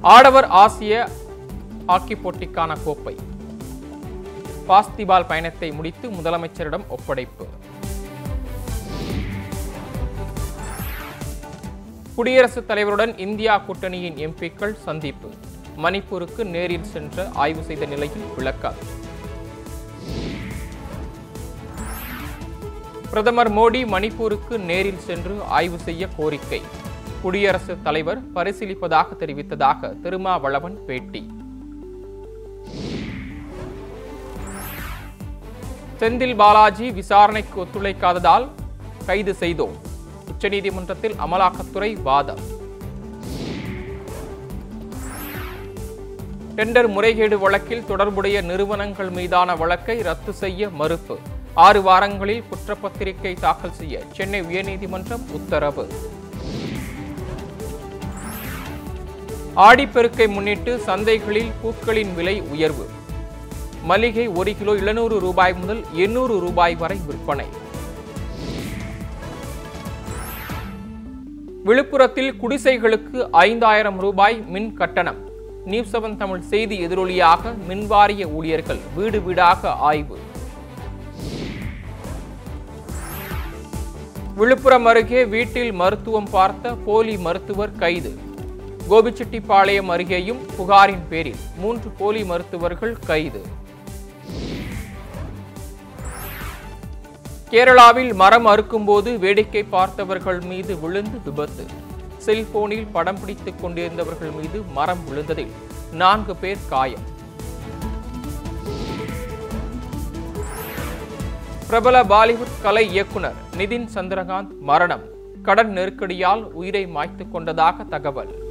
ஆடவர் ஆசிய ஹாக்கி போட்டிக்கான கோப்பை. பாஸ்திபால் பயணத்தை முடித்து முதலமைச்சரிடம் ஒப்படைப்பு. குடியரசுத் தலைவருடன் இந்தியா கூட்டணியின் எம்பிக்கள் சந்திப்பு. மணிப்பூருக்கு நேரில் சென்று ஆய்வு செய்த நிலையில் விளக்கம். பிரதமர் மோடி மணிப்பூருக்கு நேரில் சென்று ஆய்வு செய்ய கோரிக்கை. குடியரசுத் தலைவர் பரிசீலிப்பதாக தெரிவித்ததாக திருமாவளவன் பேட்டி. செந்தில் பாலாஜி விசாரணைக்கு ஒத்துழைக்காததால் கைது செய்தோம். உச்சநீதிமன்றத்தில் அமலாக்கத்துறை வாதம். டெண்டர் முறைகேடு வழக்கில் தொடர்புடைய நிறுவனங்கள் மீதான வழக்கை ரத்து செய்ய மறுப்பு. ஆறு வாரங்களில் குற்றப்பத்திரிகை தாக்கல் செய்ய சென்னை உயர்நீதிமன்றம் உத்தரவு. ஆடிப்பெருக்கை முன்னிட்டு சந்தைகளில் பூக்களின் விலை உயர்வு. மல்லிகை ஒரு கிலோ எழுநூறு ரூபாய் முதல் எண்ணூறு ரூபாய் வரை விற்பனை. விழுப்புரத்தில் குடிசைகளுக்கு ஐந்தாயிரம் ரூபாய் மின் கட்டணம். நியூஸ் செவன் தமிழ் செய்தி எதிரொலியாக மின்வாரிய ஊழியர்கள் வீடு வீடாக ஆய்வு. விழுப்புரம் அருகே வீட்டில் மருத்துவம் பார்த்த போலி மருத்துவர் கைது. கோபிச்செட்டிப்பாளையம் அருகேயும் புகாரின் பேரில் மூன்று போலி மருத்துவர்கள் கைது. கேரளாவில் மரம் அறுக்கும்போது வேடிக்கை பார்த்தவர்கள் மீது விழுந்து விபத்து. செல்போனில் படம் பிடித்துக் கொண்டிருந்தவர்கள் மீது மரம் விழுந்ததில் நான்கு பேர் காயம். பிரபல பாலிவுட் கலை இயக்குனர் நிதின் சந்திரகாந்த் மரணம். கடன் நெருக்கடியால் உயிரை மாய்த்துக் கொண்டதாக தகவல்.